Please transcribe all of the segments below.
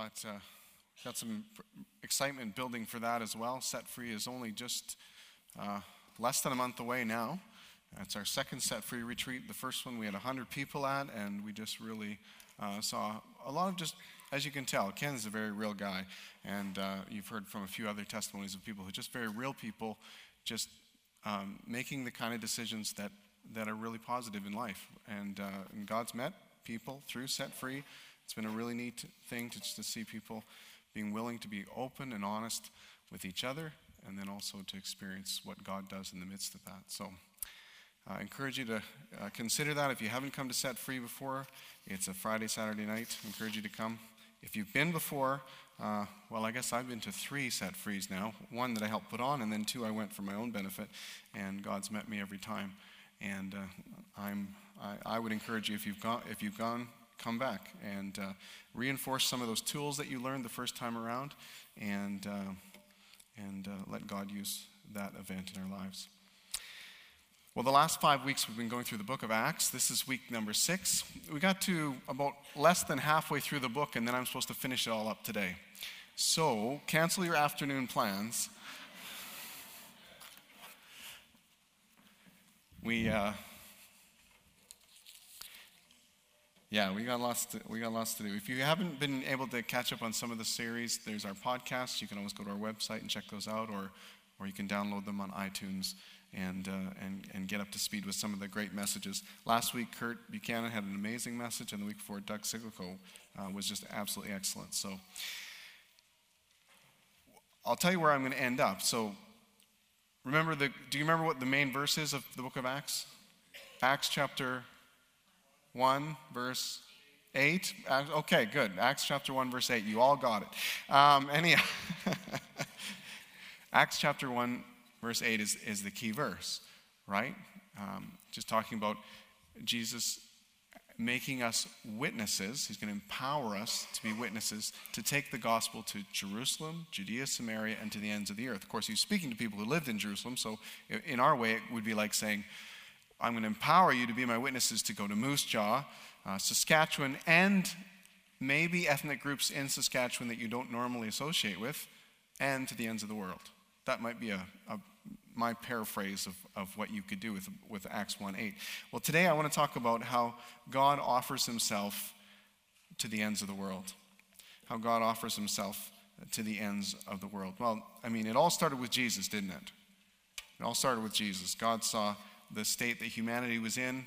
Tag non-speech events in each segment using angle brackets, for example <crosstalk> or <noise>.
got, uh, got some excitement building for that as well. Set Free is only just uh, less than a month away now. It's our second Set Free retreat. The first one we had 100 people at, and we just really uh, saw a lot of just, as you can tell, Ken is a very real guy. And uh, you've heard from a few other testimonies of people who are just very real people, just um, making the kind of decisions that, that are really positive in life. And, uh, and God's met people through Set Free. It's been a really neat thing to, to see people being willing to be open and honest with each other, and then also to experience what God does in the midst of that. So I encourage you to uh, consider that. If you haven't come to Set Free before, it's a Friday, Saturday night. I encourage you to come. If you've been before, uh, well, I guess I've been to three Set Frees now. One that I helped put on, and then two I went for my own benefit, and God's met me every time. And uh, I'm, I, I, would encourage you, if you've, gone, if you've gone, come back and uh, reinforce some of those tools that you learned the first time around, and, uh, and uh, let God use that event in our lives. Well, the last five weeks we've been going through the book of Acts. This is week number six. We got to about less than halfway through the book, and then I'm supposed to finish it all up today. So, cancel your afternoon plans. <laughs> We, uh, yeah, we got lots. To, we got lots to do. If you haven't been able to catch up on some of the series, there's our podcast. You can always go to our website and check those out, or, or you can download them on iTunes and, uh, and, and get up to speed with some of the great messages. Last week, Kurt Buchanan had an amazing message, and the week before, Doug Siglico uh, was just absolutely excellent. So I'll tell you where I'm going to end up. So remember, the, do you remember what the main verse is of the book of Acts? Acts chapter 1, verse 8. Okay, good. Acts chapter 1, verse 8. You all got it. Um, anyhow, <laughs> Acts chapter 1, verse 8 is, is the key verse, right? Um, just talking about Jesus making us witnesses. He's going to empower us to be witnesses to take the gospel to Jerusalem, Judea, Samaria, and to the ends of the earth. Of course, he's speaking to people who lived in Jerusalem, so in our way, it would be like saying, I'm going to empower you to be my witnesses to go to Moose Jaw, uh, Saskatchewan, and maybe ethnic groups in Saskatchewan that you don't normally associate with, and to the ends of the world. That might be a, a my paraphrase of, of what you could do with, with Acts 1 8. Well, today I want to talk about how God offers himself to the ends of the world. How God offers himself to the ends of the world. Well, I mean, it all started with Jesus, didn't it? It all started with Jesus. God saw the state that humanity was in,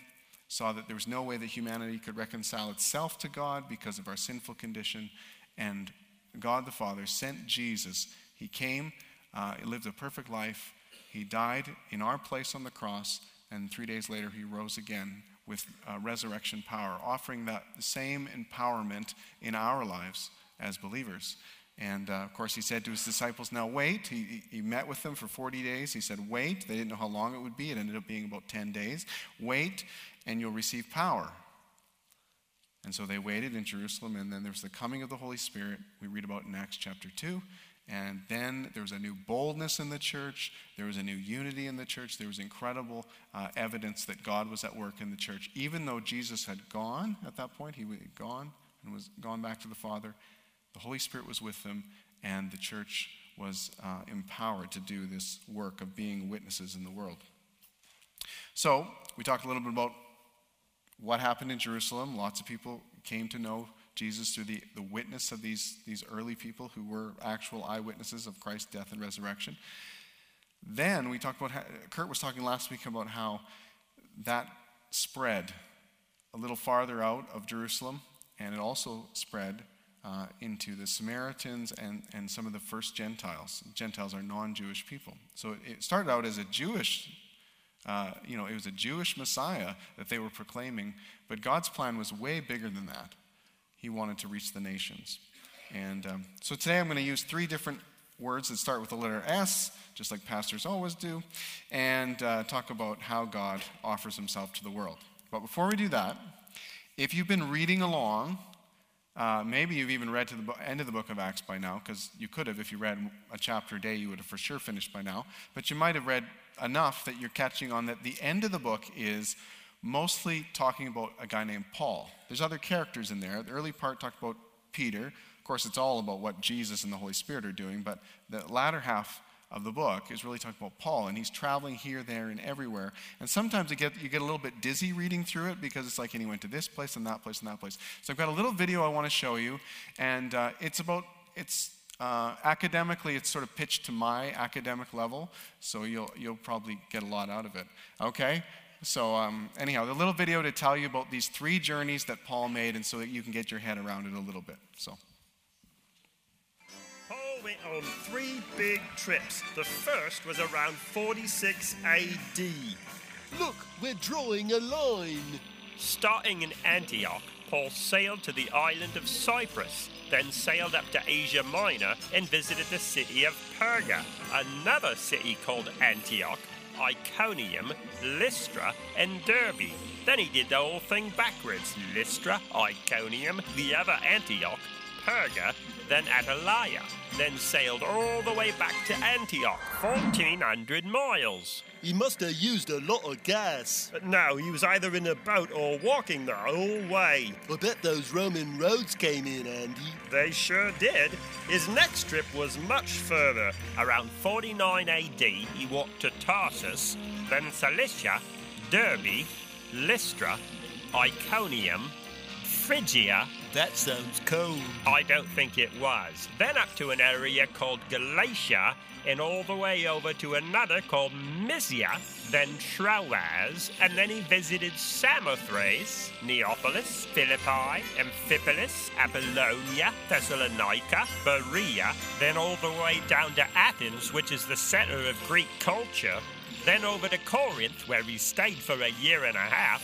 saw that there was no way that humanity could reconcile itself to God because of our sinful condition, and God the Father sent Jesus. He came, uh, he lived a perfect life, he died in our place on the cross, and three days later, he rose again with uh, resurrection power, offering that same empowerment in our lives as believers. And uh, of course, he said to his disciples, Now wait. He, he met with them for 40 days. He said, Wait. They didn't know how long it would be. It ended up being about 10 days. Wait, and you'll receive power. And so they waited in Jerusalem, and then there was the coming of the Holy Spirit, we read about in Acts chapter 2. And then there was a new boldness in the church. There was a new unity in the church. There was incredible uh, evidence that God was at work in the church. Even though Jesus had gone at that point, he had gone and was gone back to the Father, the Holy Spirit was with them, and the church was uh, empowered to do this work of being witnesses in the world. So, we talked a little bit about what happened in Jerusalem. Lots of people came to know Jesus through the, the witness of these, these early people who were actual eyewitnesses of Christ's death and resurrection. Then we talked about, how, Kurt was talking last week about how that spread a little farther out of Jerusalem, and it also spread uh, into the Samaritans and, and some of the first Gentiles. Gentiles are non Jewish people. So it started out as a Jewish, uh, you know, it was a Jewish Messiah that they were proclaiming, but God's plan was way bigger than that he wanted to reach the nations. And um, so today I'm going to use three different words that start with the letter S, just like pastors always do, and uh, talk about how God offers himself to the world. But before we do that, if you've been reading along, uh, maybe you've even read to the end of the book of Acts by now, because you could have. If you read a chapter a day, you would have for sure finished by now. But you might have read enough that you're catching on that the end of the book is mostly talking about a guy named Paul. There's other characters in there. The early part talked about Peter, Of course, it's all about what Jesus and the Holy Spirit are doing, but the latter half of the book is really talking about Paul, and he's traveling here, there, and everywhere. And sometimes you get, you get a little bit dizzy reading through it because it's like, and he went to this place and that place and that place. So I've got a little video I want to show you, and uh, it's about, it's uh, academically, it's sort of pitched to my academic level, so you'll, you'll probably get a lot out of it. Okay? So, um, anyhow, the little video to tell you about these three journeys that Paul made, and so that you can get your head around it a little bit. So. Went on three big trips. The first was around 46 AD. Look, we're drawing a line. Starting in Antioch, Paul sailed to the island of Cyprus, then sailed up to Asia Minor and visited the city of Perga, another city called Antioch, Iconium, Lystra, and Derbe. Then he did the whole thing backwards Lystra, Iconium, the other Antioch, Perga, then Attalia, then sailed all the way back to Antioch, 1400 miles. He must have used a lot of gas. But no, he was either in a boat or walking the whole way. I bet those Roman roads came in Andy. They sure did. His next trip was much further. Around 49 AD, he walked to Tarsus, then Cilicia, Derbe, Lystra, Iconium, Phrygia. That sounds cold. I don't think it was. Then up to an area called Galatia, and all the way over to another called Mysia, then Troas, and then he visited Samothrace, Neapolis, Philippi, Amphipolis, Apollonia, Thessalonica, Berea, then all the way down to Athens, which is the center of Greek culture, then over to Corinth, where he stayed for a year and a half,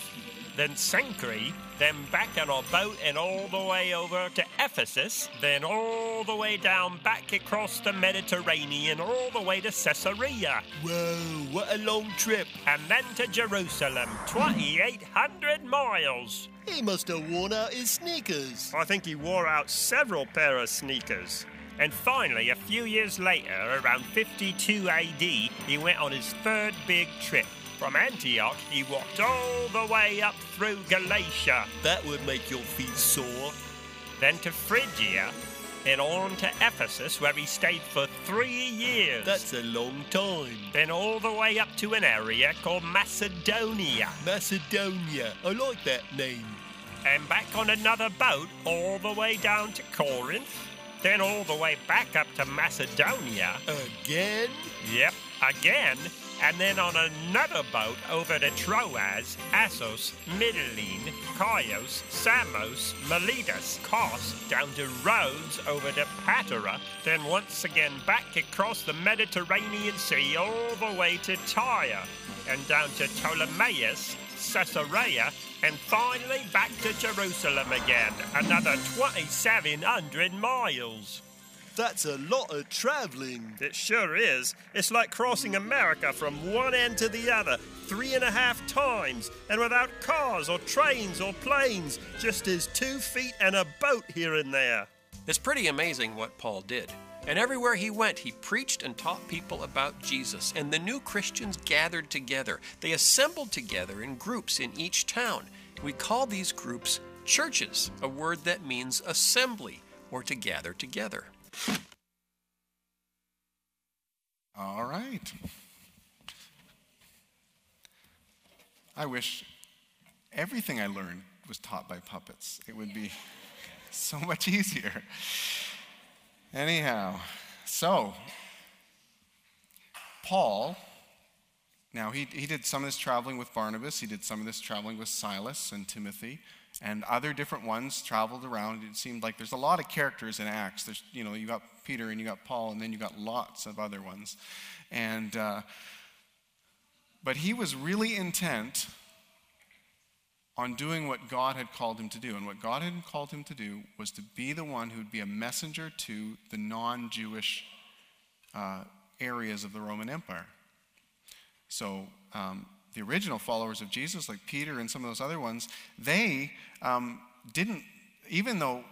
then Cenchreae, then back on a boat and all the way over to Ephesus, then all the way down back across the Mediterranean, all the way to Caesarea, Whoa, what a long trip. and then to Jerusalem, 2,800 miles. He must have worn out his sneakers. I think he wore out several pair of sneakers. And finally, a few years later, around 52 AD, he went on his third big trip. From Antioch, he walked all the way up through Galatia, That would make your feet sore. then to Phrygia, and on to Ephesus, where he stayed for three years. That's a long time. then all the way up to an area called Macedonia, Macedonia. I like that name. and back on another boat all the way down to Corinth, then all the way back up to Macedonia. Again? Yep, again. And then on another boat over to Troas, Assos, Mytilene, Chios, Samos, Miletus, Kos, down to Rhodes, over to Patara, then once again back across the Mediterranean Sea all the way to Tyre, and down to Ptolemais, Caesarea, and finally back to Jerusalem again, another 2,700 miles. That's a lot of traveling. It sure is. It's like crossing America from one end to the other three and a half times, and without cars or trains or planes, just his two feet and a boat here and there. It's pretty amazing what Paul did. And everywhere he went, he preached and taught people about Jesus. And the new Christians gathered together. They assembled together in groups in each town. We call these groups churches, a word that means assembly or to gather together. All right. I wish everything I learned was taught by puppets. It would be so much easier. Anyhow, so Paul, now he, he did some of this traveling with Barnabas, he did some of this traveling with Silas and Timothy, and other different ones traveled around. It seemed like there's a lot of characters in Acts. There's, you know, you got Peter and you got Paul, and then you got lots of other ones. And, uh, but he was really intent on doing what God had called him to do. And what God had called him to do was to be the one who would be a messenger to the non Jewish uh, areas of the Roman Empire. So, um, the original followers of Jesus, like Peter and some of those other ones, they um, didn't, even though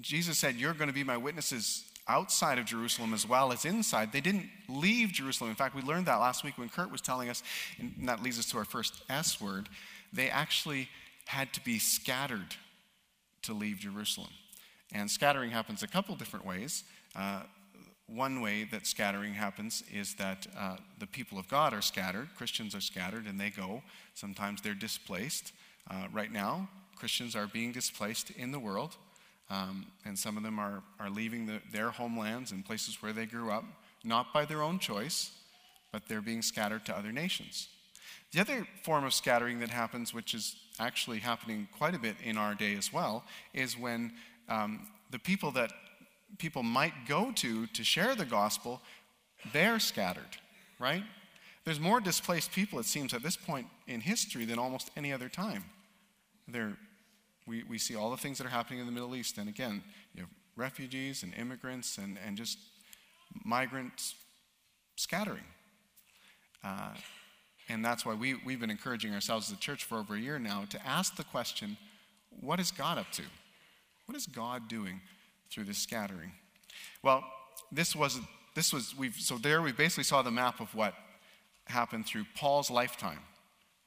Jesus said, You're going to be my witnesses outside of Jerusalem as well as inside, they didn't leave Jerusalem. In fact, we learned that last week when Kurt was telling us, and that leads us to our first S word. They actually had to be scattered to leave Jerusalem. And scattering happens a couple different ways. Uh, one way that scattering happens is that uh, the people of God are scattered, Christians are scattered, and they go. Sometimes they're displaced. Uh, right now, Christians are being displaced in the world, um, and some of them are, are leaving the, their homelands and places where they grew up, not by their own choice, but they're being scattered to other nations. The other form of scattering that happens, which is actually happening quite a bit in our day as well, is when um, the people that people might go to to share the gospel, they're scattered, right? There's more displaced people, it seems, at this point in history than almost any other time. We, we see all the things that are happening in the Middle East. And again, you have refugees and immigrants and, and just migrants scattering. Uh, and that's why we, we've been encouraging ourselves as a church for over a year now to ask the question what is God up to? What is God doing through this scattering? Well, this was, this was we've, so there we basically saw the map of what happened through Paul's lifetime,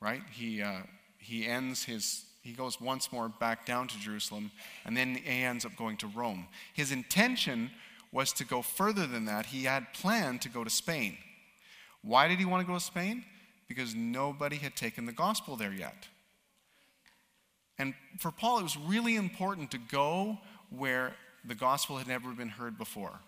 right? He, uh, he ends his, he goes once more back down to Jerusalem, and then he ends up going to Rome. His intention was to go further than that. He had planned to go to Spain. Why did he want to go to Spain? Because nobody had taken the gospel there yet. And for Paul, it was really important to go where the gospel had never been heard before.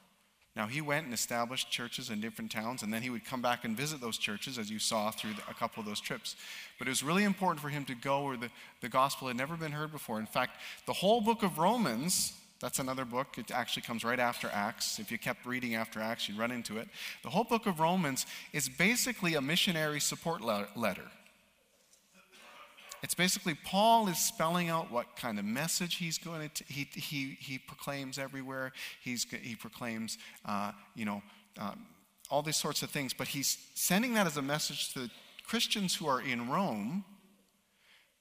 Now, he went and established churches in different towns, and then he would come back and visit those churches, as you saw through a couple of those trips. But it was really important for him to go where the, the gospel had never been heard before. In fact, the whole book of Romans, that's another book, it actually comes right after Acts. If you kept reading after Acts, you'd run into it. The whole book of Romans is basically a missionary support letter. It's basically Paul is spelling out what kind of message he's going to, he, he, he proclaims everywhere. He's, he proclaims, uh, you know, um, all these sorts of things. But he's sending that as a message to Christians who are in Rome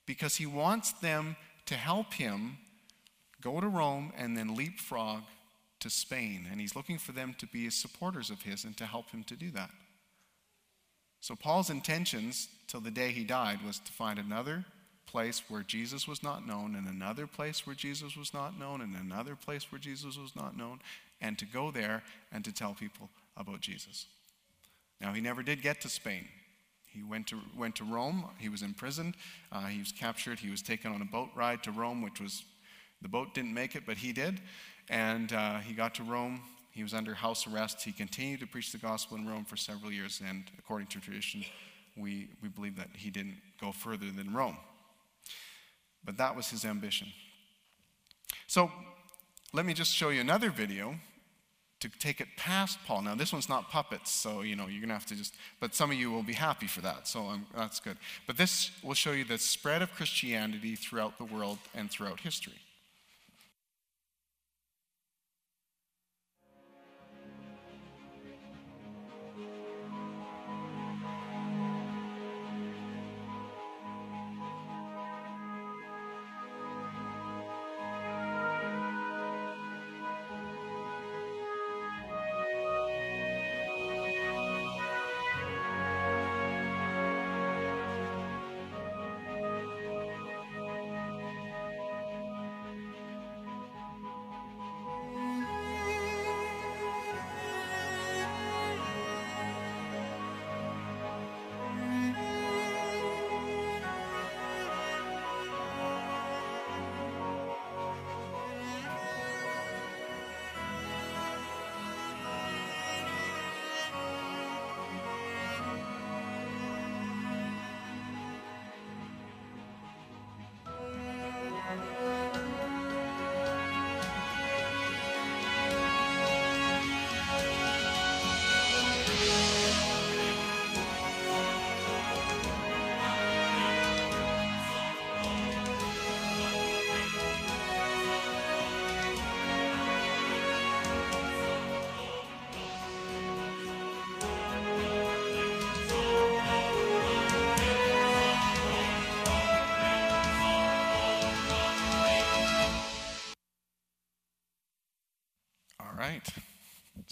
because he wants them to help him go to Rome and then leapfrog to Spain. And he's looking for them to be supporters of his and to help him to do that. So, Paul's intentions till the day he died was to find another place where Jesus was not known, and another place where Jesus was not known, and another place where Jesus was not known, and to go there and to tell people about Jesus. Now, he never did get to Spain. He went to, went to Rome. He was imprisoned. Uh, he was captured. He was taken on a boat ride to Rome, which was, the boat didn't make it, but he did. And uh, he got to Rome. He was under house arrest. He continued to preach the gospel in Rome for several years, and according to tradition, we, we believe that he didn't go further than Rome. But that was his ambition. So let me just show you another video to take it past Paul. Now, this one's not puppets, so you know you're gonna have to just. But some of you will be happy for that, so um, that's good. But this will show you the spread of Christianity throughout the world and throughout history.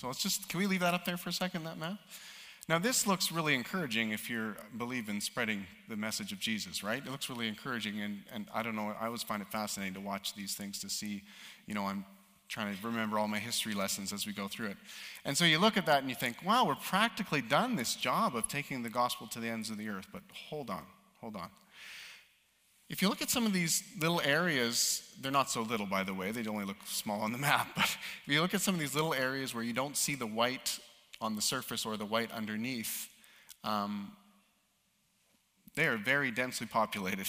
Let's just, can we leave that up there for a second, that map? Now, this looks really encouraging if you believe in spreading the message of Jesus, right? It looks really encouraging, and, and I don't know, I always find it fascinating to watch these things to see, you know, I'm trying to remember all my history lessons as we go through it. And so you look at that and you think, wow, we're practically done this job of taking the gospel to the ends of the earth. But hold on, hold on. If you look at some of these little areas, they're not so little, by the way, they only look small on the <laughs> map. But if you look at some of these little areas where you don't see the white on the surface or the white underneath, um, they are very densely populated.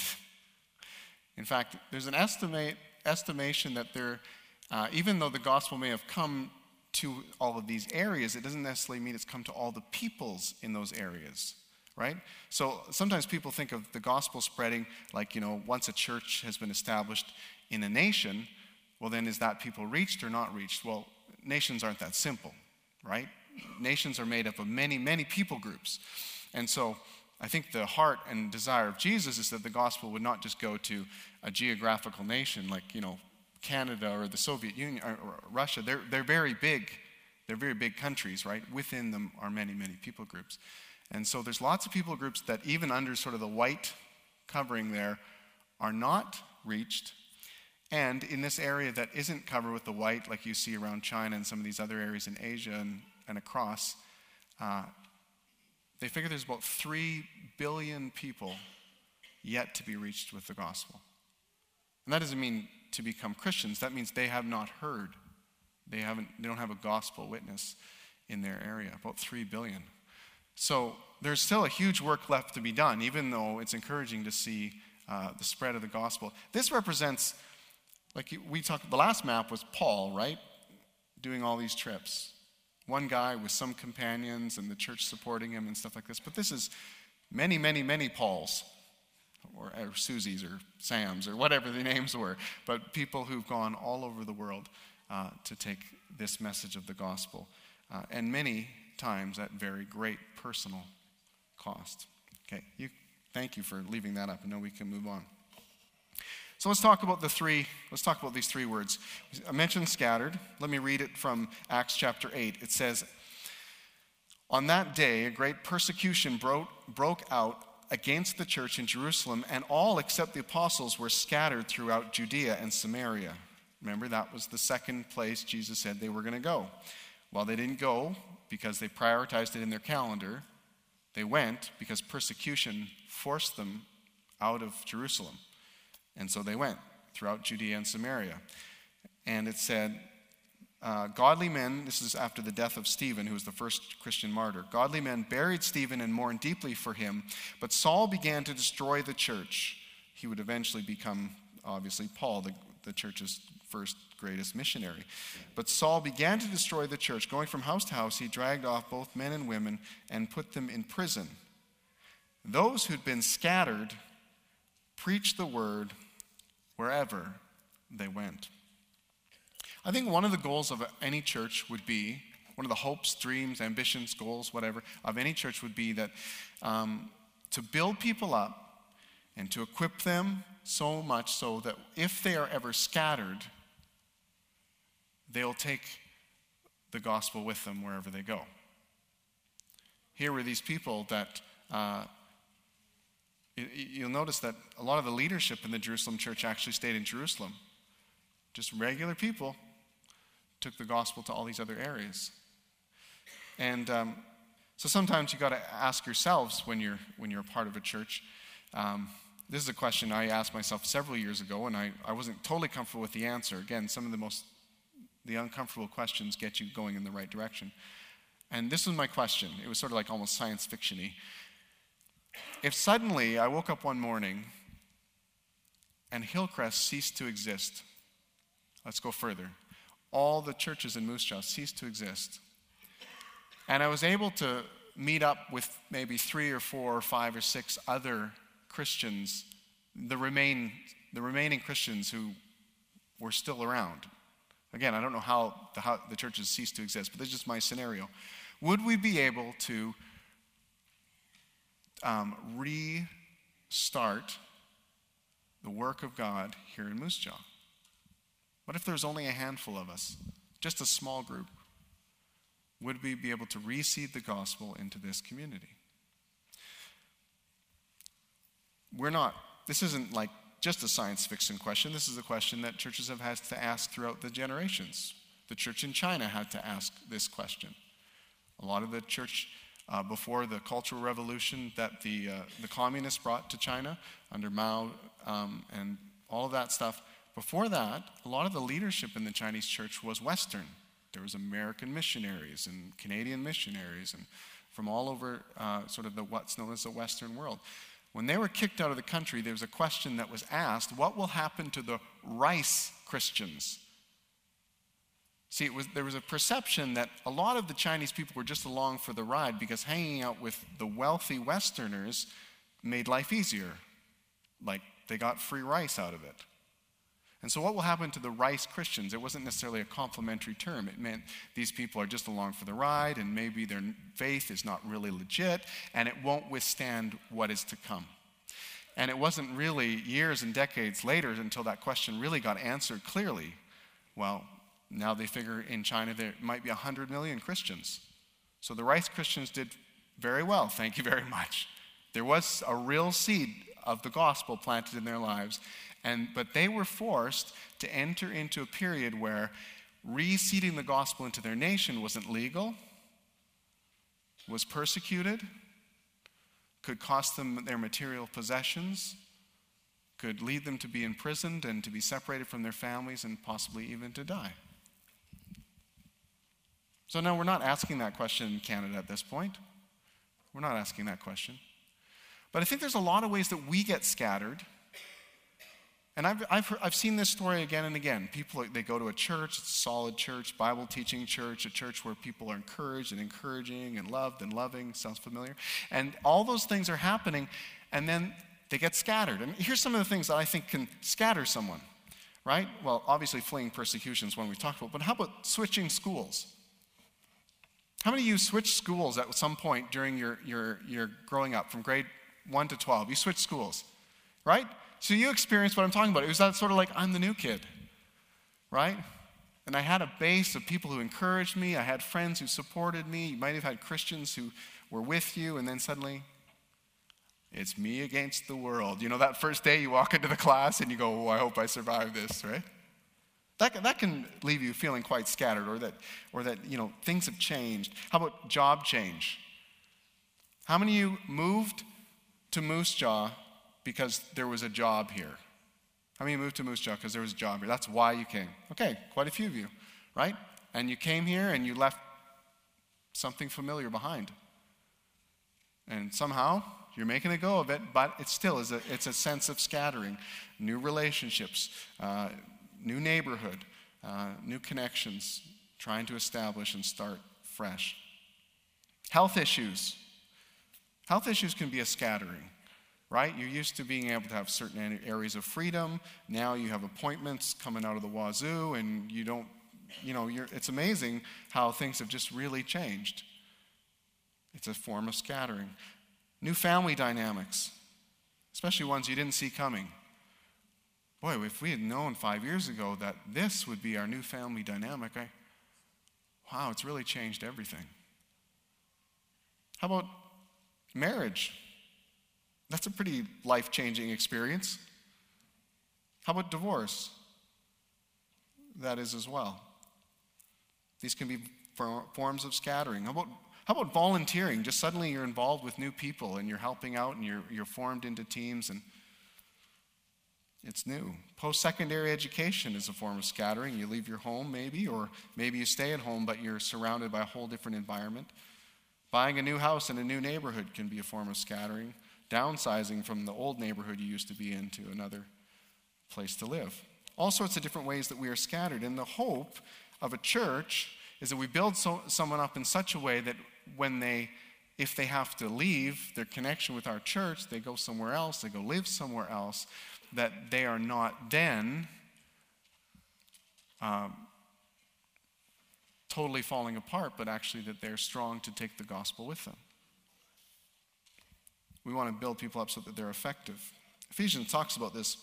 In fact, there's an estimate, estimation that there, uh, even though the gospel may have come to all of these areas, it doesn't necessarily mean it's come to all the peoples in those areas, right? So sometimes people think of the gospel spreading like, you know, once a church has been established in a nation, well, then is that people reached or not reached? Well, nations aren't that simple, right? Nations are made up of many, many people groups. And so I think the heart and desire of Jesus is that the gospel would not just go to a geographical nation like, you know, Canada or the Soviet Union or, or Russia. They're, they're very big. They're very big countries, right? Within them are many, many people groups. And so there's lots of people groups that, even under sort of the white covering there, are not reached. And in this area that isn't covered with the white, like you see around China and some of these other areas in Asia and, and across, uh, they figure there's about 3 billion people yet to be reached with the gospel. And that doesn't mean to become Christians, that means they have not heard. They, haven't, they don't have a gospel witness in their area, about 3 billion. So there's still a huge work left to be done, even though it's encouraging to see uh, the spread of the gospel. This represents, like we talked, the last map was Paul, right? Doing all these trips one guy with some companions and the church supporting him and stuff like this. But this is many, many, many Pauls, or, or Susies, or Sams, or whatever the names were, but people who've gone all over the world uh, to take this message of the gospel, uh, and many times at very great personal cost. Okay, you, thank you for leaving that up. I know we can move on. So let's talk about the three, let's talk about these three words. I mentioned scattered. Let me read it from Acts chapter 8. It says, On that day, a great persecution broke, broke out against the church in Jerusalem, and all except the apostles were scattered throughout Judea and Samaria. Remember, that was the second place Jesus said they were going to go. Well, they didn't go because they prioritized it in their calendar. They went because persecution forced them out of Jerusalem. And so they went throughout Judea and Samaria. And it said, uh, godly men, this is after the death of Stephen, who was the first Christian martyr. Godly men buried Stephen and mourned deeply for him, but Saul began to destroy the church. He would eventually become, obviously, Paul, the, the church's first greatest missionary. But Saul began to destroy the church. Going from house to house, he dragged off both men and women and put them in prison. Those who'd been scattered preached the word wherever they went. I think one of the goals of any church would be one of the hopes, dreams, ambitions, goals, whatever, of any church would be that um, to build people up and to equip them so much so that if they are ever scattered, they'll take the gospel with them wherever they go. Here were these people that uh, You'll notice that a lot of the leadership in the Jerusalem church actually stayed in Jerusalem. Just regular people took the gospel to all these other areas. And um, so sometimes you got to ask yourselves when you're, when you're a part of a church. Um, this is a question I asked myself several years ago, and I, I wasn't totally comfortable with the answer. Again, some of the most the uncomfortable questions get you going in the right direction. And this was my question. It was sort of like almost science fictiony. If suddenly I woke up one morning and Hillcrest ceased to exist, let's go further. All the churches in Moose Jaw ceased to exist. And I was able to meet up with maybe three or four or five or six other Christians, the, remain, the remaining Christians who were still around. Again, I don't know how the, how the churches ceased to exist, but this is just my scenario. Would we be able to um, restart the work of God here in Moose Jaw? What if there's only a handful of us, just a small group? Would we be able to reseed the gospel into this community? We're not, this isn't like just a science fiction question. This is a question that churches have had to ask throughout the generations. The church in China had to ask this question. A lot of the church uh, before the Cultural Revolution that the, uh, the communists brought to China under Mao um, and all of that stuff, before that, a lot of the leadership in the Chinese church was Western. There was American missionaries and Canadian missionaries and from all over uh, sort of the what's known as the Western world. When they were kicked out of the country, there was a question that was asked what will happen to the rice Christians? See, was, there was a perception that a lot of the Chinese people were just along for the ride because hanging out with the wealthy Westerners made life easier. Like they got free rice out of it. And so, what will happen to the rice Christians? It wasn't necessarily a complimentary term. It meant these people are just along for the ride, and maybe their faith is not really legit, and it won't withstand what is to come. And it wasn't really years and decades later until that question really got answered clearly. Well, now they figure in China there might be 100 million Christians. So the rice Christians did very well, thank you very much. There was a real seed of the gospel planted in their lives, and, but they were forced to enter into a period where reseeding the gospel into their nation wasn't legal, was persecuted, could cost them their material possessions, could lead them to be imprisoned and to be separated from their families and possibly even to die. So, no, we're not asking that question in Canada at this point. We're not asking that question. But I think there's a lot of ways that we get scattered. And I've, I've, I've seen this story again and again. People, they go to a church, it's a solid church, Bible teaching church, a church where people are encouraged and encouraging and loved and loving. Sounds familiar? And all those things are happening, and then they get scattered. And here's some of the things that I think can scatter someone, right? Well, obviously, fleeing persecution is one we talked about, but how about switching schools? How many of you switched schools at some point during your, your, your growing up from grade 1 to 12? You switched schools, right? So you experienced what I'm talking about. It was that sort of like, I'm the new kid, right? And I had a base of people who encouraged me. I had friends who supported me. You might have had Christians who were with you, and then suddenly, it's me against the world. You know, that first day you walk into the class and you go, Oh, I hope I survive this, right? That, that can leave you feeling quite scattered or that, or that, you know, things have changed. How about job change? How many of you moved to Moose Jaw because there was a job here? How many moved to Moose Jaw because there was a job here? That's why you came. Okay, quite a few of you, right? And you came here and you left something familiar behind. And somehow you're making a go of it, but it still is a, it's a sense of scattering. New relationships, uh, new neighborhood, uh, new connections, trying to establish and start fresh. Health issues. Health issues can be a scattering, right? You're used to being able to have certain areas of freedom. Now you have appointments coming out of the wazoo, and you don't, you know, it's amazing how things have just really changed. It's a form of scattering. New family dynamics, especially ones you didn't see coming. Boy, if we had known five years ago that this would be our new family dynamic, I, wow, it's really changed everything. How about marriage? That's a pretty life changing experience. How about divorce? That is as well. These can be forms of scattering. How about, how about volunteering? Just suddenly you're involved with new people and you're helping out and you're, you're formed into teams and it's new. Post secondary education is a form of scattering. You leave your home, maybe, or maybe you stay at home, but you're surrounded by a whole different environment. Buying a new house in a new neighborhood can be a form of scattering. Downsizing from the old neighborhood you used to be in to another place to live. All sorts of different ways that we are scattered. And the hope of a church is that we build so, someone up in such a way that when they if they have to leave their connection with our church, they go somewhere else, they go live somewhere else, that they are not then um, totally falling apart, but actually that they're strong to take the gospel with them. We want to build people up so that they're effective. Ephesians talks about this.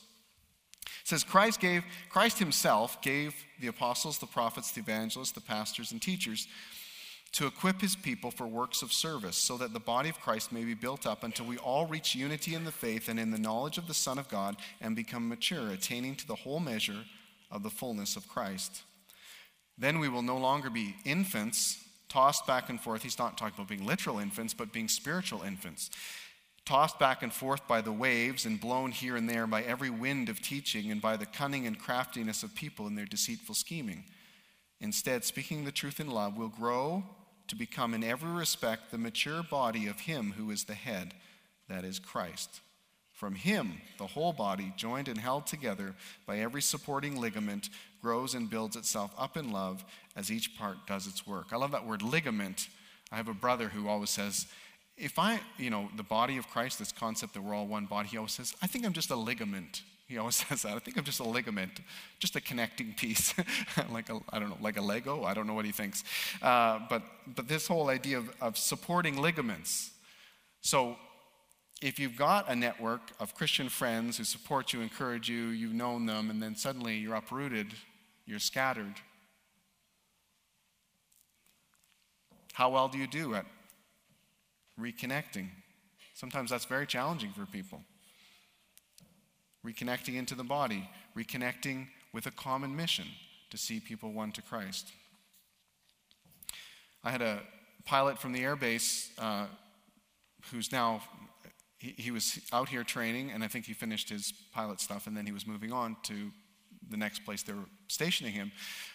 It says Christ gave Christ himself gave the apostles, the prophets, the evangelists, the pastors and teachers to equip his people for works of service, so that the body of Christ may be built up until we all reach unity in the faith and in the knowledge of the Son of God and become mature, attaining to the whole measure of the fullness of Christ. Then we will no longer be infants, tossed back and forth. He's not talking about being literal infants, but being spiritual infants, tossed back and forth by the waves and blown here and there by every wind of teaching and by the cunning and craftiness of people in their deceitful scheming. Instead, speaking the truth in love, will grow to become in every respect the mature body of Him who is the head, that is Christ. From Him, the whole body, joined and held together by every supporting ligament, grows and builds itself up in love as each part does its work. I love that word ligament. I have a brother who always says, if I, you know, the body of Christ, this concept that we're all one body, he always says, I think I'm just a ligament. He always <laughs> says that. I think I'm just a ligament, just a connecting piece, <laughs> like a, I don't know, like a Lego. I don't know what he thinks. Uh, but, but this whole idea of, of supporting ligaments. So if you've got a network of Christian friends who support you, encourage you, you've known them, and then suddenly you're uprooted, you're scattered, how well do you do at reconnecting? Sometimes that's very challenging for people reconnecting into the body, reconnecting with a common mission to see people won to Christ. I had a pilot from the air base uh, who's now, he, he was out here training, and I think he finished his pilot stuff, and then he was moving on to the next place they were stationing him.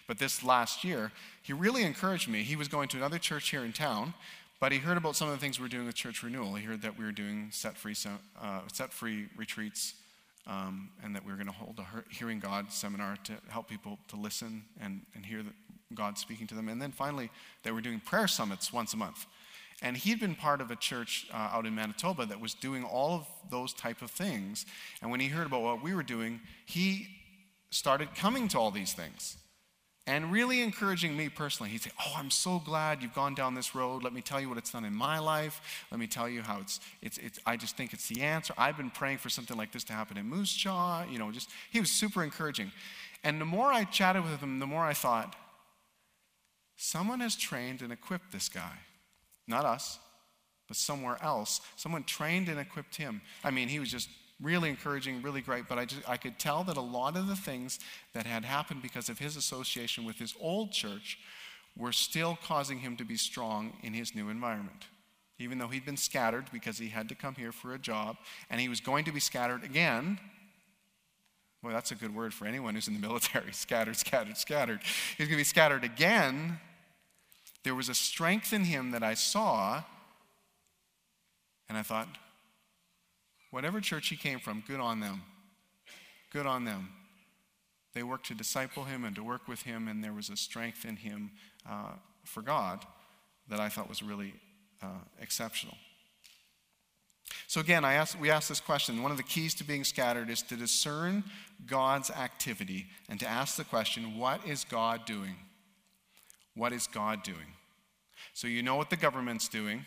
But this last year, he really encouraged me. He was going to another church here in town, but he heard about some of the things we are doing with Church Renewal. He heard that we were doing set free, uh, set free retreats um, and that we were going to hold a Hearing God seminar to help people to listen and, and hear God speaking to them. And then finally, they were doing prayer summits once a month. And he'd been part of a church uh, out in Manitoba that was doing all of those type of things. And when he heard about what we were doing, he started coming to all these things and really encouraging me personally. He'd say, Oh, I'm so glad you've gone down this road. Let me tell you what it's done in my life. Let me tell you how it's, it's, it's I just think it's the answer. I've been praying for something like this to happen in Moose Jaw. You know, just, he was super encouraging. And the more I chatted with him, the more I thought, someone has trained and equipped this guy. Not us, but somewhere else. Someone trained and equipped him. I mean, he was just really encouraging, really great. But I, just, I could tell that a lot of the things that had happened because of his association with his old church were still causing him to be strong in his new environment. Even though he'd been scattered because he had to come here for a job, and he was going to be scattered again. Well, that's a good word for anyone who's in the <laughs> military scattered, scattered, scattered. He's going to be scattered again. There was a strength in him that I saw, and I thought, Whatever church he came from, good on them. Good on them. They worked to disciple him and to work with him, and there was a strength in him uh, for God that I thought was really uh, exceptional. So again, I asked, we asked this question. One of the keys to being scattered is to discern God's activity and to ask the question, what is God doing? What is God doing? So you know what the government's doing.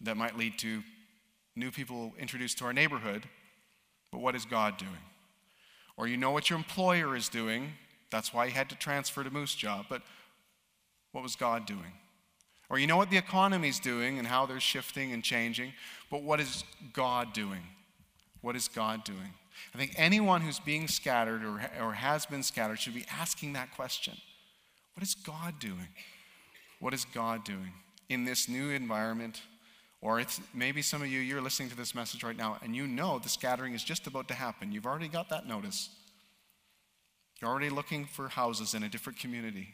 That might lead to new people introduced to our neighborhood, but what is God doing? Or you know what your employer is doing, that's why you had to transfer to Moose Jaw, but what was God doing? Or you know what the economy is doing and how they're shifting and changing, but what is God doing? What is God doing? I think anyone who's being scattered or, or has been scattered should be asking that question What is God doing? What is God doing in this new environment? Or it's maybe some of you, you're listening to this message right now and you know the scattering is just about to happen. You've already got that notice. You're already looking for houses in a different community.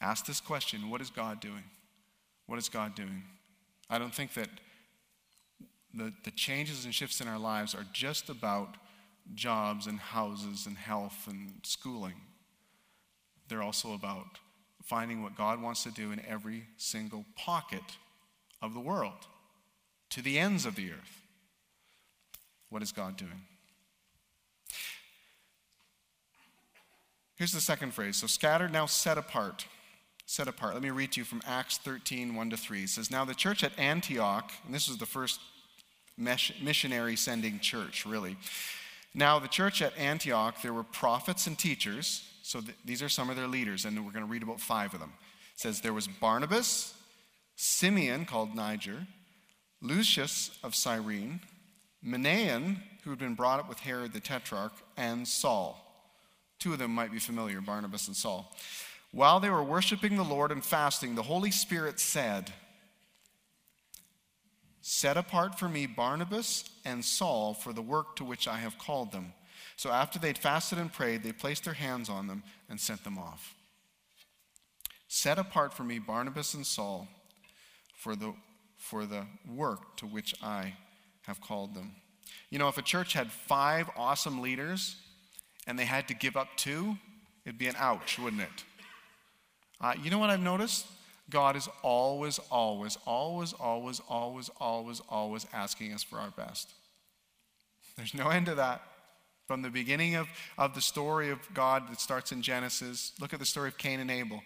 Ask this question What is God doing? What is God doing? I don't think that the, the changes and shifts in our lives are just about jobs and houses and health and schooling. They're also about finding what God wants to do in every single pocket of the world, to the ends of the earth. What is God doing? Here's the second phrase. So scattered, now set apart. Set apart. Let me read to you from Acts 13, 1 to 3. It says, Now the church at Antioch, and this was the first missionary sending church, really. Now, the church at Antioch, there were prophets and teachers. So th- these are some of their leaders, and we're going to read about five of them It says there was Barnabas, Simeon called Niger, Lucius of Cyrene, Manaen, who had been brought up with Herod the Tetrarch, and Saul. Two of them might be familiar, Barnabas and Saul. While they were worshiping the Lord and fasting, the Holy Spirit said, Set apart for me Barnabas and Saul for the work to which I have called them. So after they'd fasted and prayed, they placed their hands on them and sent them off. Set apart for me Barnabas and Saul for the, for the work to which I have called them. You know, if a church had five awesome leaders and they had to give up two, it'd be an ouch, wouldn't it? Uh, you know what I've noticed? God is always, always, always, always, always, always, always asking us for our best. There's no end to that. From the beginning of, of the story of God that starts in Genesis, look at the story of Cain and Abel.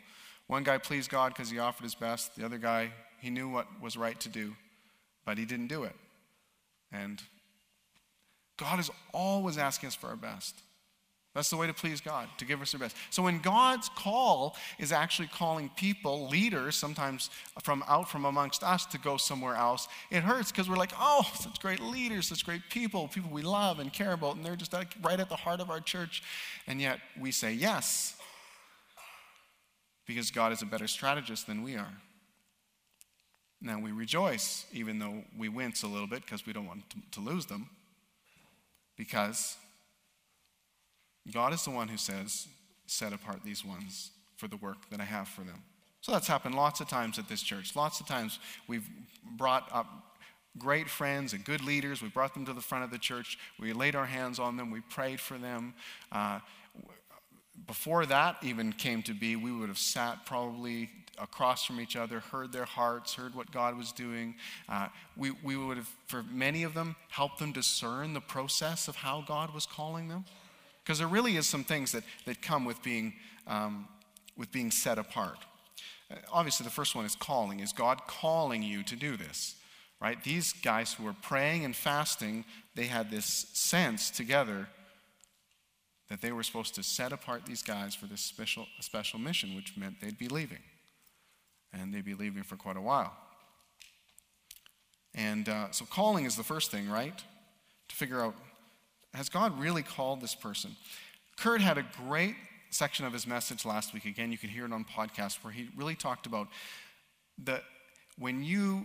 One guy pleased God because he offered his best. The other guy, he knew what was right to do, but he didn't do it. And God is always asking us for our best. That's the way to please God, to give us our best. So when God's call is actually calling people, leaders, sometimes from out from amongst us to go somewhere else, it hurts because we're like, oh, <laughs> such great leaders, such great people, people we love and care about, and they're just like right at the heart of our church. And yet we say yes because God is a better strategist than we are. Now we rejoice, even though we wince a little bit because we don't want to, to lose them, because God is the one who says, set apart these ones for the work that I have for them. So that's happened lots of times at this church. Lots of times we've brought up great friends and good leaders. We brought them to the front of the church. We laid our hands on them. We prayed for them. Uh, before that even came to be, we would have sat probably across from each other, heard their hearts, heard what God was doing. Uh, we, we would have, for many of them, helped them discern the process of how God was calling them. Because there really is some things that, that come with being, um, with being set apart. Uh, obviously, the first one is calling. Is God calling you to do this? Right? These guys who were praying and fasting, they had this sense together that they were supposed to set apart these guys for this special, special mission, which meant they'd be leaving. And they'd be leaving for quite a while. And uh, so, calling is the first thing, right? To figure out has God really called this person? Kurt had a great section of his message last week. Again, you can hear it on podcast where he really talked about that when you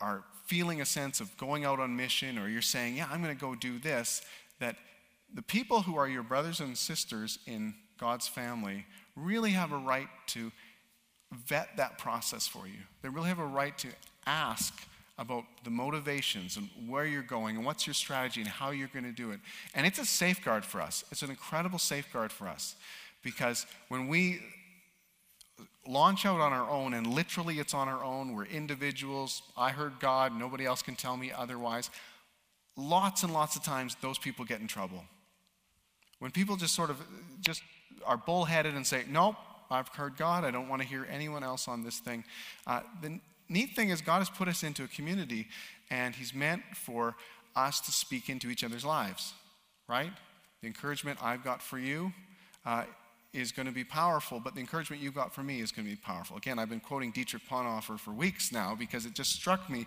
are feeling a sense of going out on mission or you're saying, Yeah, I'm going to go do this, that the people who are your brothers and sisters in God's family really have a right to vet that process for you. They really have a right to ask about the motivations and where you're going and what's your strategy and how you're going to do it. And it's a safeguard for us. It's an incredible safeguard for us because when we launch out on our own, and literally it's on our own, we're individuals. I heard God, nobody else can tell me otherwise. Lots and lots of times those people get in trouble. When people just sort of just are bullheaded and say, Nope, I've heard God, I don't want to hear anyone else on this thing, uh, then neat thing is, God has put us into a community, and He's meant for us to speak into each other's lives, right? The encouragement I've got for you uh, is going to be powerful, but the encouragement you've got for me is going to be powerful. Again, I've been quoting Dietrich Bonhoeffer for weeks now because it just struck me.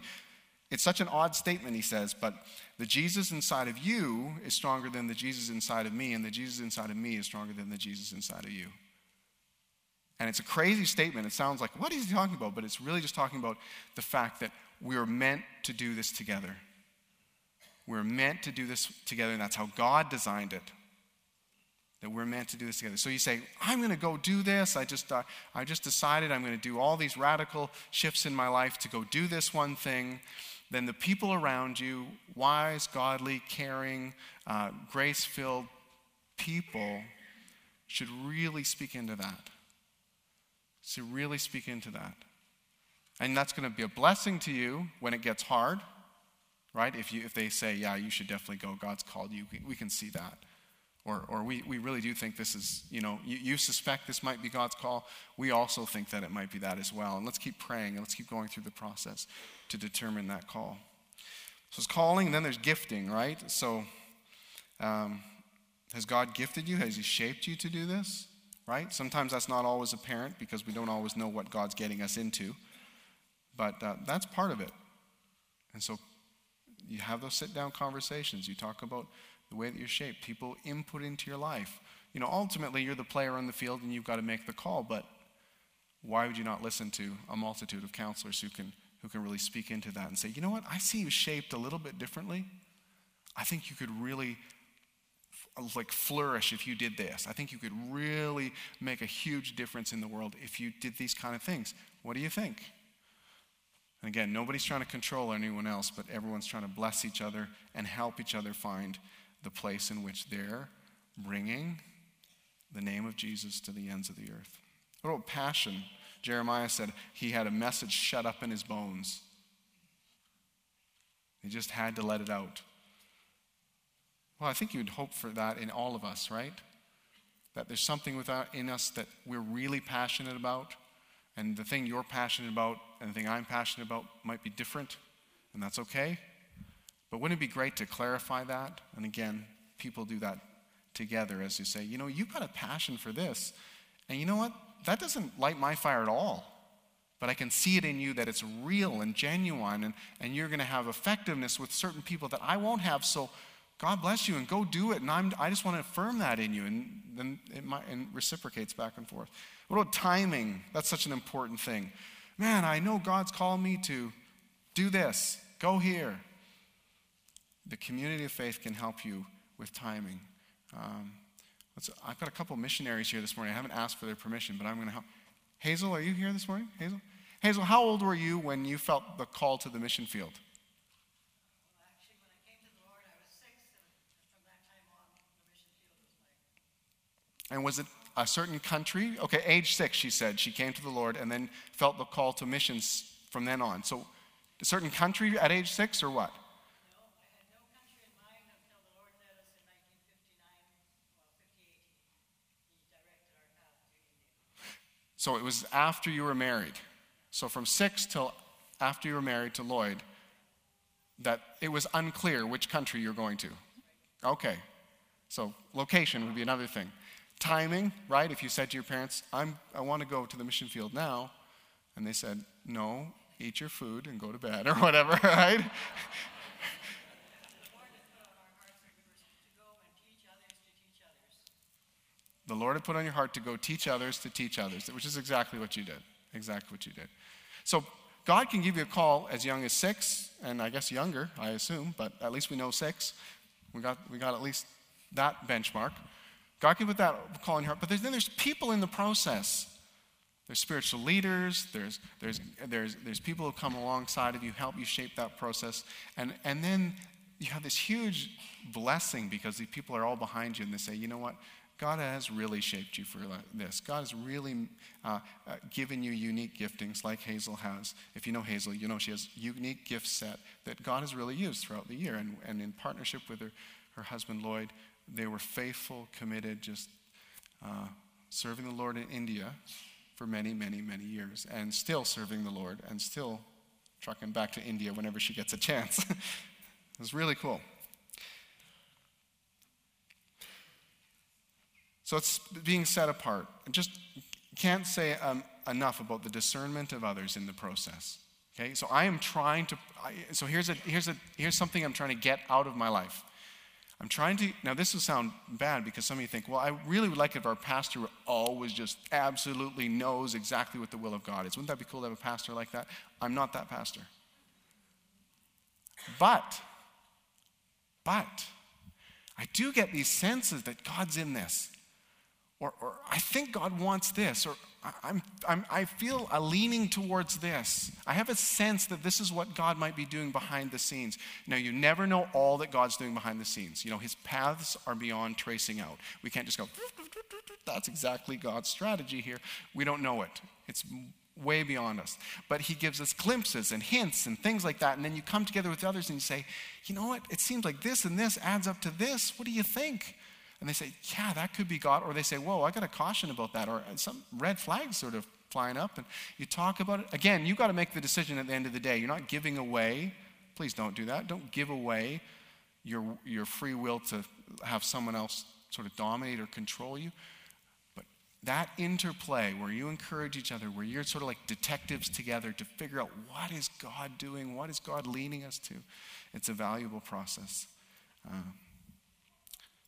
It's such an odd statement, he says, but the Jesus inside of you is stronger than the Jesus inside of me, and the Jesus inside of me is stronger than the Jesus inside of you. And it's a crazy statement. It sounds like, what is he talking about? But it's really just talking about the fact that we are meant to do this together. We're meant to do this together, and that's how God designed it. That we're meant to do this together. So you say, I'm going to go do this. I just, uh, I just decided I'm going to do all these radical shifts in my life to go do this one thing. Then the people around you, wise, godly, caring, uh, grace filled people, should really speak into that to really speak into that. And that's going to be a blessing to you when it gets hard, right? If, you, if they say, yeah, you should definitely go, God's called you, we, we can see that. Or, or we, we really do think this is, you know, you, you suspect this might be God's call. We also think that it might be that as well. And let's keep praying and let's keep going through the process to determine that call. So it's calling, and then there's gifting, right? So um, has God gifted you? Has He shaped you to do this? Right? Sometimes that's not always apparent because we don't always know what God's getting us into. But uh, that's part of it. And so you have those sit down conversations. You talk about the way that you're shaped, people input into your life. You know, ultimately, you're the player on the field and you've got to make the call, but why would you not listen to a multitude of counselors who can, who can really speak into that and say, you know what, I see you shaped a little bit differently. I think you could really like flourish if you did this. I think you could really make a huge difference in the world if you did these kind of things. What do you think? And again, nobody's trying to control anyone else, but everyone's trying to bless each other and help each other find the place in which they're bringing the name of Jesus to the ends of the earth. What about passion? Jeremiah said he had a message shut up in his bones. He just had to let it out. Well, I think you'd hope for that in all of us, right? That there's something in us that we're really passionate about, and the thing you're passionate about and the thing I'm passionate about might be different, and that's okay. But wouldn't it be great to clarify that? And again, people do that together as you say, you know, you've got a passion for this. And you know what? That doesn't light my fire at all. But I can see it in you that it's real and genuine, and, and you're going to have effectiveness with certain people that I won't have. So God bless you and go do it. And I'm, I just want to affirm that in you. And then it might, and reciprocates back and forth. What about timing? That's such an important thing. Man, I know God's called me to do this, go here. The community of faith can help you with timing. Um, I've got a couple missionaries here this morning. I haven't asked for their permission, but I'm going to help. Hazel, are you here this morning? Hazel? Hazel, how old were you when you felt the call to the mission field? And was it a certain country? Okay, age six, she said. She came to the Lord and then felt the call to missions from then on. So, a certain country at age six or what? So it was after you were married. So from six till after you were married to Lloyd, that it was unclear which country you're going to. Okay. So location would be another thing. Timing, right? If you said to your parents, I'm, I want to go to the mission field now, and they said, no, eat your food and go to bed <laughs> or whatever, right? The Lord had put on your heart to go teach others to teach others, which is exactly what you did. Exactly what you did. So God can give you a call as young as six, and I guess younger, I assume, but at least we know six. We got, we got at least that benchmark. God can put that call in. But then there's people in the process. There's spiritual leaders, there's, there's, there's, there's people who come alongside of you, help you shape that process. And, and then you have this huge blessing because the people are all behind you and they say, you know what? God has really shaped you for this. God has really uh, uh, given you unique giftings like Hazel has. If you know Hazel, you know she has unique gift set that God has really used throughout the year. And, and in partnership with her, her husband Lloyd, they were faithful, committed, just uh, serving the Lord in India for many, many, many years, and still serving the Lord, and still trucking back to India whenever she gets a chance. <laughs> it was really cool. So it's being set apart. Just can't say um, enough about the discernment of others in the process. Okay, so I am trying to. I, so here's a here's a here's something I'm trying to get out of my life. I'm trying to. Now this will sound bad because some of you think, well, I really would like if our pastor always just absolutely knows exactly what the will of God is. Wouldn't that be cool to have a pastor like that? I'm not that pastor. But, but, I do get these senses that God's in this. Or, or I think God wants this, or I'm, I'm, I feel a leaning towards this. I have a sense that this is what God might be doing behind the scenes. Now, you never know all that God's doing behind the scenes. You know, his paths are beyond tracing out. We can't just go, that's exactly God's strategy here. We don't know it. It's way beyond us. But he gives us glimpses and hints and things like that. And then you come together with others and you say, you know what? It seems like this and this adds up to this. What do you think? And they say, yeah, that could be God. Or they say, whoa, I got a caution about that. Or some red flags sort of flying up. And you talk about it. Again, you've got to make the decision at the end of the day. You're not giving away. Please don't do that. Don't give away your, your free will to have someone else sort of dominate or control you. But that interplay where you encourage each other, where you're sort of like detectives together to figure out what is God doing, what is God leading us to, it's a valuable process. Uh,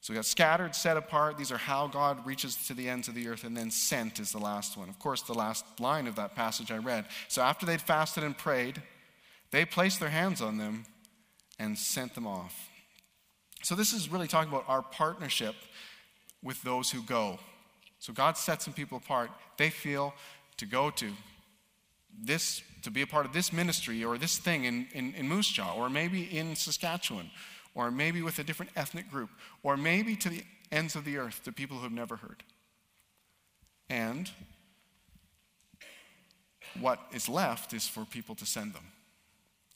so we got scattered, set apart. These are how God reaches to the ends of the earth. And then sent is the last one. Of course, the last line of that passage I read. So after they'd fasted and prayed, they placed their hands on them and sent them off. So this is really talking about our partnership with those who go. So God sets some people apart. They feel to go to this, to be a part of this ministry or this thing in, in, in Moose Jaw or maybe in Saskatchewan or maybe with a different ethnic group, or maybe to the ends of the earth, to people who have never heard. And what is left is for people to send them,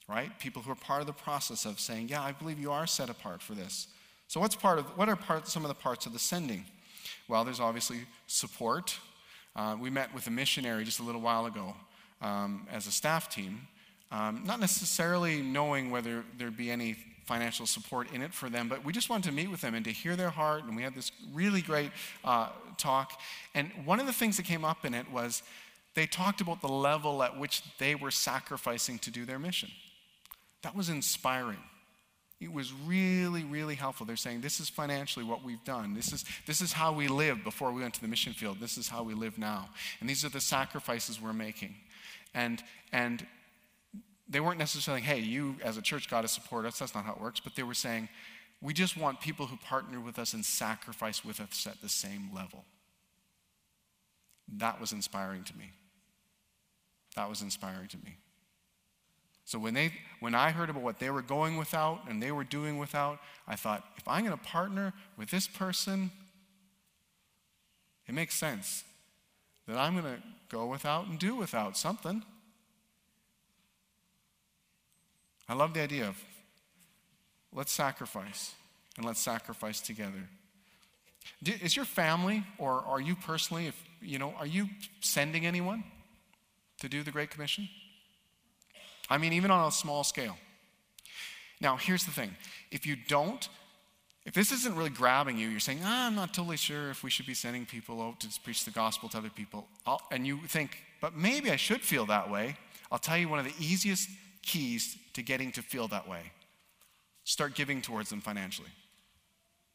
right? People who are part of the process of saying, Yeah, I believe you are set apart for this. So, what's part of, what are part, some of the parts of the sending? Well, there's obviously support. Uh, we met with a missionary just a little while ago um, as a staff team, um, not necessarily knowing whether there'd be any financial support in it for them, but we just wanted to meet with them and to hear their heart. And we had this really great uh, talk. And one of the things that came up in it was they talked about the level at which they were sacrificing to do their mission. That was inspiring. It was really, really helpful. They're saying, This is financially what we've done. This is, this is how we lived before we went to the mission field. This is how we live now. And these are the sacrifices we're making. And, and they weren't necessarily, saying, hey, you as a church got to support us. That's not how it works. But they were saying, we just want people who partner with us and sacrifice with us at the same level. That was inspiring to me. That was inspiring to me. So when, they, when I heard about what they were going without and they were doing without, I thought, if I'm going to partner with this person, it makes sense that I'm going to go without and do without something. I love the idea of let's sacrifice and let's sacrifice together. Is your family or are you personally, if, you know, are you sending anyone to do the Great Commission? I mean, even on a small scale. Now, here's the thing if you don't, if this isn't really grabbing you, you're saying, ah, I'm not totally sure if we should be sending people out to preach the gospel to other people, I'll, and you think, but maybe I should feel that way, I'll tell you one of the easiest keys to getting to feel that way. Start giving towards them financially.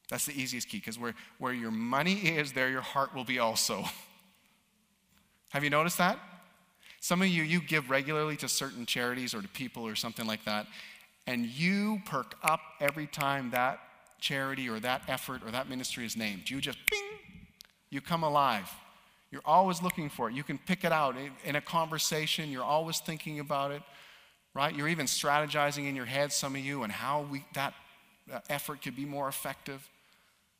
That's the easiest key because where, where your money is, there your heart will be also. <laughs> Have you noticed that? Some of you, you give regularly to certain charities or to people or something like that, and you perk up every time that charity or that effort or that ministry is named. You just, bing, you come alive. You're always looking for it. You can pick it out in a conversation, you're always thinking about it right? You're even strategizing in your head, some of you, and how we, that effort could be more effective,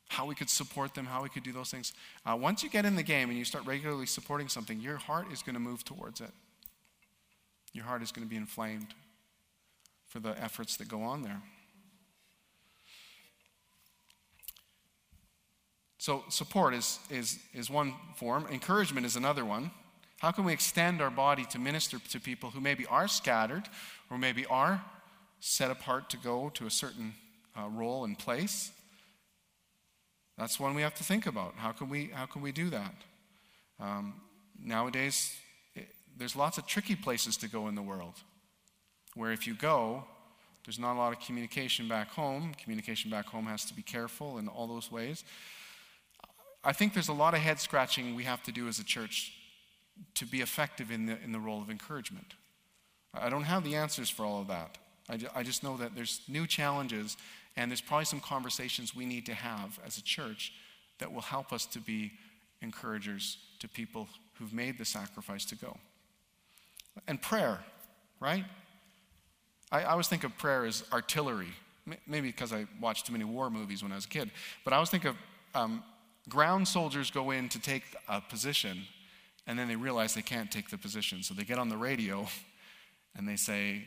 how we could support them, how we could do those things. Uh, once you get in the game and you start regularly supporting something, your heart is going to move towards it. Your heart is going to be inflamed for the efforts that go on there. So, support is, is, is one form, encouragement is another one. How can we extend our body to minister to people who maybe are scattered or maybe are set apart to go to a certain uh, role and place? That's one we have to think about. How can we, how can we do that? Um, nowadays, it, there's lots of tricky places to go in the world where if you go, there's not a lot of communication back home. Communication back home has to be careful in all those ways. I think there's a lot of head scratching we have to do as a church to be effective in the, in the role of encouragement. I don't have the answers for all of that. I, I just know that there's new challenges, and there's probably some conversations we need to have as a church that will help us to be encouragers to people who've made the sacrifice to go. And prayer, right? I, I always think of prayer as artillery, maybe because I watched too many war movies when I was a kid, but I always think of um, ground soldiers go in to take a position and then they realize they can't take the position. So they get on the radio and they say,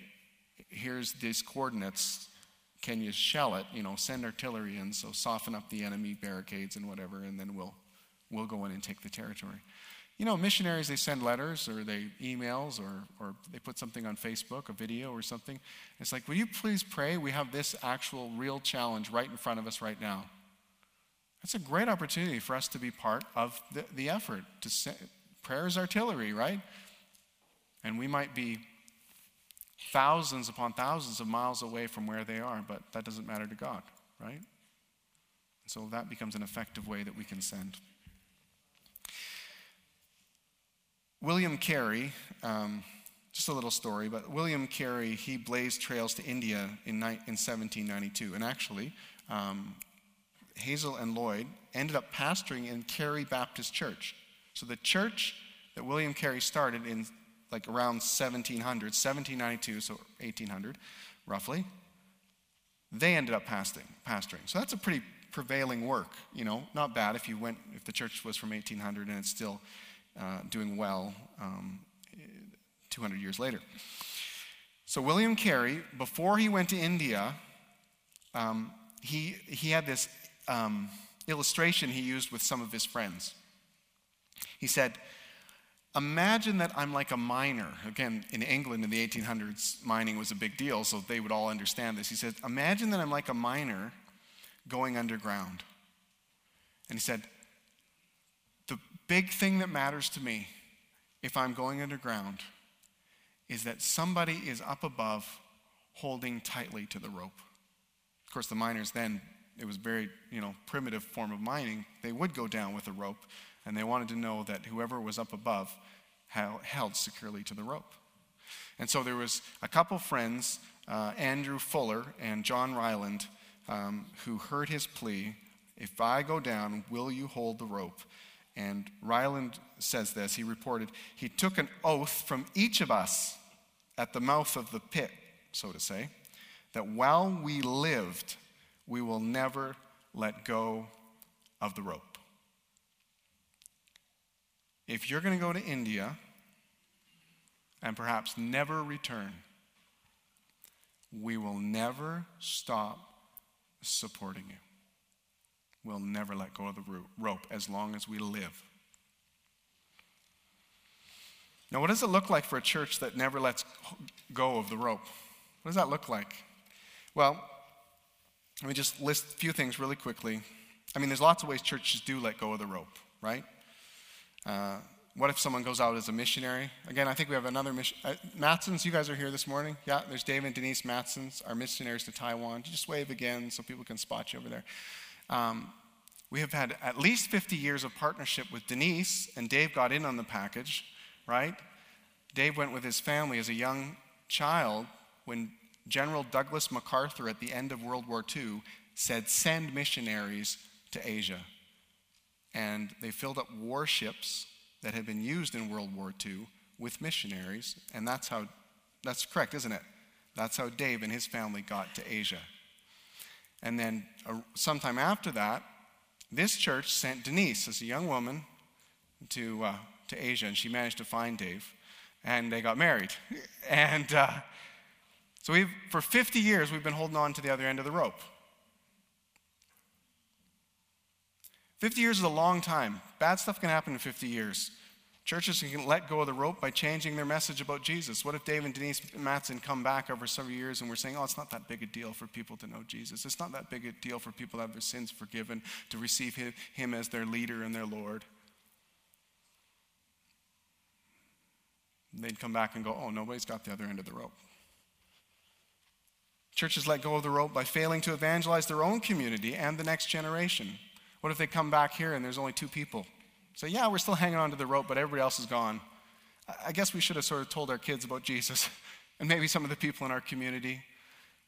Here's these coordinates. Can you shell it? You know, send artillery in, so soften up the enemy barricades and whatever, and then we'll, we'll go in and take the territory. You know, missionaries, they send letters or they emails or, or they put something on Facebook, a video or something. It's like, will you please pray? We have this actual real challenge right in front of us right now. That's a great opportunity for us to be part of the, the effort. To prayer is artillery, right? And we might be thousands upon thousands of miles away from where they are, but that doesn't matter to God, right? So that becomes an effective way that we can send. William Carey, um, just a little story, but William Carey, he blazed trails to India in, in 1792. And actually, um, Hazel and Lloyd ended up pastoring in Carey Baptist Church. So the church that William Carey started in like around 1700, 1792, so 1800 roughly, they ended up pastoring. pastoring. So that's a pretty prevailing work, you know, not bad if you went, if the church was from 1800 and it's still uh, doing well um, 200 years later. So William Carey, before he went to India, um, he, he had this um, illustration he used with some of his friends. He said, Imagine that I'm like a miner. Again, in England in the 1800s, mining was a big deal, so they would all understand this. He said, Imagine that I'm like a miner going underground. And he said, The big thing that matters to me if I'm going underground is that somebody is up above holding tightly to the rope. Of course, the miners then it was very, you know, primitive form of mining, they would go down with a rope, and they wanted to know that whoever was up above held securely to the rope. And so there was a couple friends, uh, Andrew Fuller and John Ryland, um, who heard his plea, if I go down, will you hold the rope? And Ryland says this. He reported, he took an oath from each of us at the mouth of the pit, so to say, that while we lived, we will never let go of the rope. If you're going to go to India and perhaps never return, we will never stop supporting you. We'll never let go of the rope as long as we live. Now, what does it look like for a church that never lets go of the rope? What does that look like? Well, let me just list a few things really quickly. I mean, there's lots of ways churches do let go of the rope, right? Uh, what if someone goes out as a missionary? Again, I think we have another mission. Uh, Matsons, you guys are here this morning. Yeah, there's Dave and Denise Matsons, our missionaries to Taiwan. Just wave again so people can spot you over there. Um, we have had at least 50 years of partnership with Denise, and Dave got in on the package, right? Dave went with his family as a young child when General Douglas MacArthur at the end of World War II said, Send missionaries to Asia. And they filled up warships that had been used in World War II with missionaries. And that's how, that's correct, isn't it? That's how Dave and his family got to Asia. And then uh, sometime after that, this church sent Denise as a young woman to, uh, to Asia, and she managed to find Dave, and they got married. <laughs> And uh, so we've, for 50 years, we've been holding on to the other end of the rope. 50 years is a long time. Bad stuff can happen in 50 years. Churches can let go of the rope by changing their message about Jesus. What if Dave and Denise Matson come back over several years and we're saying, oh, it's not that big a deal for people to know Jesus. It's not that big a deal for people to have their sins forgiven, to receive him, him as their leader and their Lord. they'd come back and go, oh, nobody's got the other end of the rope. Churches let go of the rope by failing to evangelize their own community and the next generation. What if they come back here and there's only two people? Say, yeah, we're still hanging on to the rope, but everybody else is gone. I guess we should have sort of told our kids about Jesus <laughs> and maybe some of the people in our community.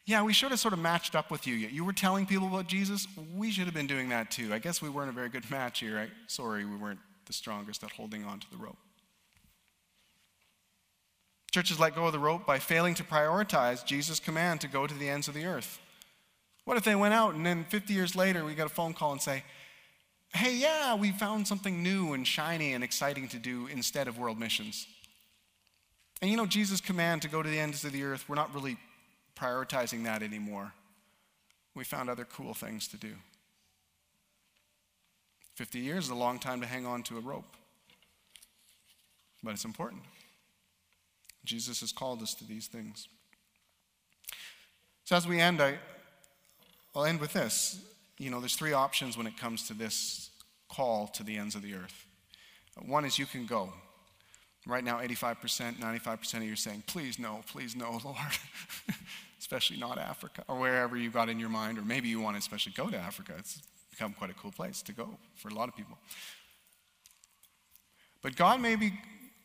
Yeah, we should have sort of matched up with you. You were telling people about Jesus. We should have been doing that too. I guess we weren't a very good match here. Right? Sorry, we weren't the strongest at holding on to the rope. Churches let go of the rope by failing to prioritize Jesus' command to go to the ends of the earth. What if they went out and then 50 years later we got a phone call and say, hey, yeah, we found something new and shiny and exciting to do instead of world missions? And you know, Jesus' command to go to the ends of the earth, we're not really prioritizing that anymore. We found other cool things to do. 50 years is a long time to hang on to a rope, but it's important. Jesus has called us to these things. So, as we end, I, I'll end with this. You know, there's three options when it comes to this call to the ends of the earth. One is you can go. Right now, 85%, 95% of you are saying, please no, please no, <laughs> Lord. especially not Africa, or wherever you got in your mind, or maybe you want to especially go to Africa. It's become quite a cool place to go for a lot of people. But God may be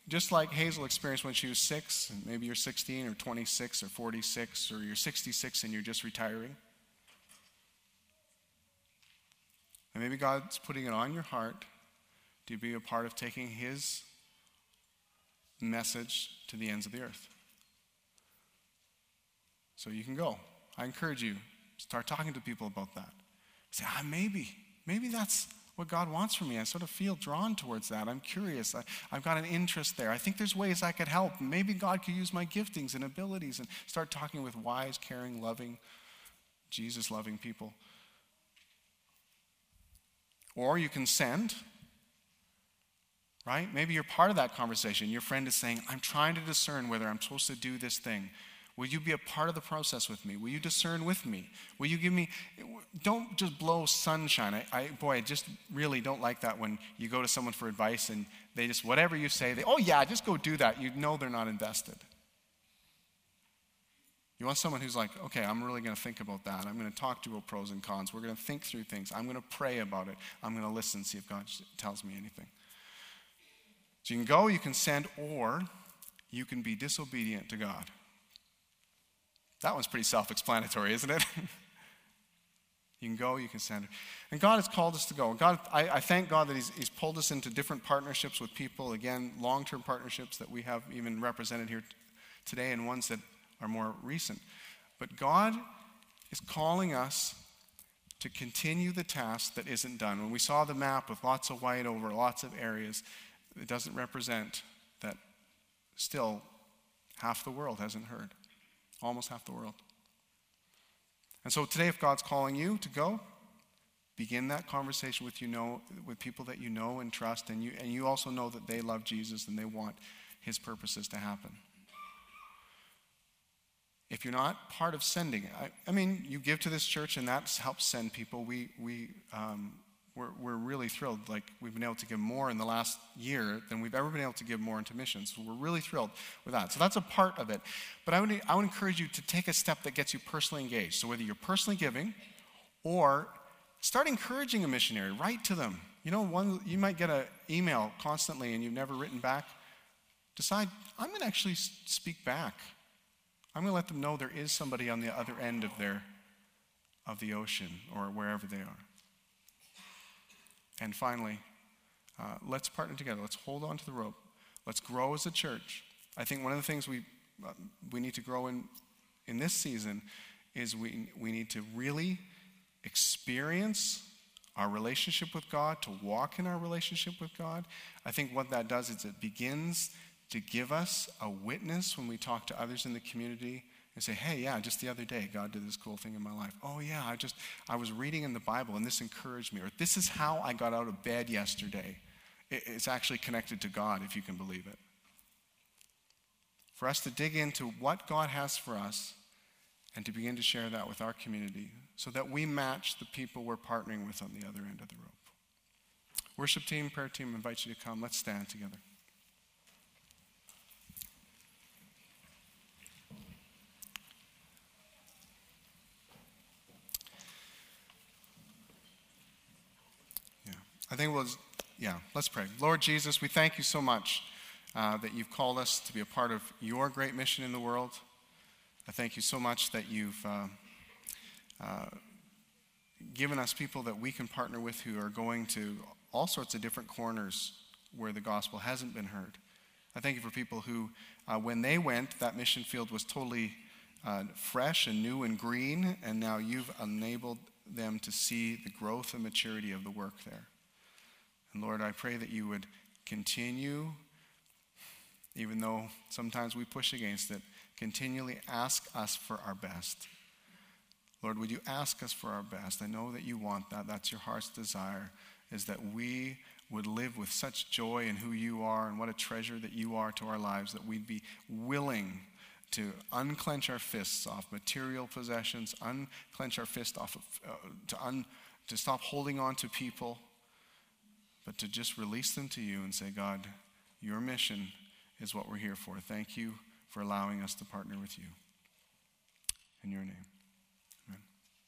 just like Hazel experienced when she was six, and maybe you're 16 or 26 or 46, or you're 66 and you're just retiring. And maybe God's putting it on your heart to be a part of taking His message to the ends of the earth. So you can go. I encourage you, start talking to people about that. Say, ah, maybe, maybe that's what God wants from me. I sort of feel drawn towards that. I'm curious. I, have got an interest there. I think there's ways I could help. Maybe God could use my giftings and abilities and start talking with wise, caring, loving, Jesus loving people. Or you can send, right? Maybe you're part of that conversation. Your friend is saying, I'm trying to discern whether I'm supposed to do this thing. Will you be a part of the process with me? Will you discern with me? Will you give me, don't just blow sunshine. I, I, boy, I just really don't like that when you go to someone for advice and they just, whatever you say, they, oh yeah, just go do that. You know they're not invested. You want someone who's like, okay, I'm really going to think about that. I'm going to talk to about pros and cons. We're going to think through things. I'm going to pray about it. I'm going to listen, see if God tells me anything. So you can go, you can send, or you can be disobedient to God. That one's pretty self explanatory, isn't it? <laughs> you can go, you can send. And God has called us to go. God, I, I thank God that he's, he's pulled us into different partnerships with people, again, long term partnerships that we have even represented here today, and ones that are more recent. But God is calling us to continue the task that isn't done. When we saw the map with lots of white over lots of areas, it doesn't represent that still half the world hasn't heard almost half the world. And so today, if God's calling you to go, begin that conversation with you know with people that you know and trust, and you and you also know that they love Jesus and they want His purposes to happen. If you're not part of sending, I, I mean, you give to this church and that helps send people. We we um, we're, we're really thrilled. Like, we've been able to give more in the last year than we've ever been able to give more into missions. So, we're really thrilled with that. So, that's a part of it. But I would, I would encourage you to take a step that gets you personally engaged. So, whether you're personally giving or start encouraging a missionary, write to them. You know, one, you might get an email constantly and you've never written back. Decide, I'm going to actually speak back. I'm going to let them know there is somebody on the other end of their of the ocean or wherever they are. And finally, uh, let's partner together. Let's hold on to the rope. Let's grow as a church. I think one of the things we, uh, we need to grow in in this season is we, we need to really experience our relationship with God, to walk in our relationship with God. I think what that does is it begins to give us a witness when we talk to others in the community and say, hey, yeah, just the other day, God did this cool thing in my life. Oh, yeah, I just, I was reading in the Bible and this encouraged me. Or this is how I got out of bed yesterday. It's actually connected to God, if you can believe it. For us to dig into what God has for us and to begin to share that with our community so that we match the people we're partnering with on the other end of the rope. Worship team, prayer team, invite you to come. Let's stand together. I think we'll, yeah, let's pray. Lord Jesus, we thank you so much uh, that you've called us to be a part of your great mission in the world. I thank you so much that you've uh, uh, given us people that we can partner with who are going to all sorts of different corners where the gospel hasn't been heard. I thank you for people who, uh, when they went, that mission field was totally uh, fresh and new and green, and now you've enabled them to see the growth and maturity of the work there. And Lord, I pray that you would continue, even though sometimes we push against it, continually ask us for our best. Lord, would you ask us for our best? I know that you want that. That's your heart's desire, is that we would live with such joy in who you are and what a treasure that you are to our lives, that we'd be willing to unclench our fists off material possessions, unclench our fist off of, uh, to un, to stop holding on to people, but to just release them to you and say, God, your mission is what we're here for. Thank you for allowing us to partner with you. In your name.